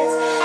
kids.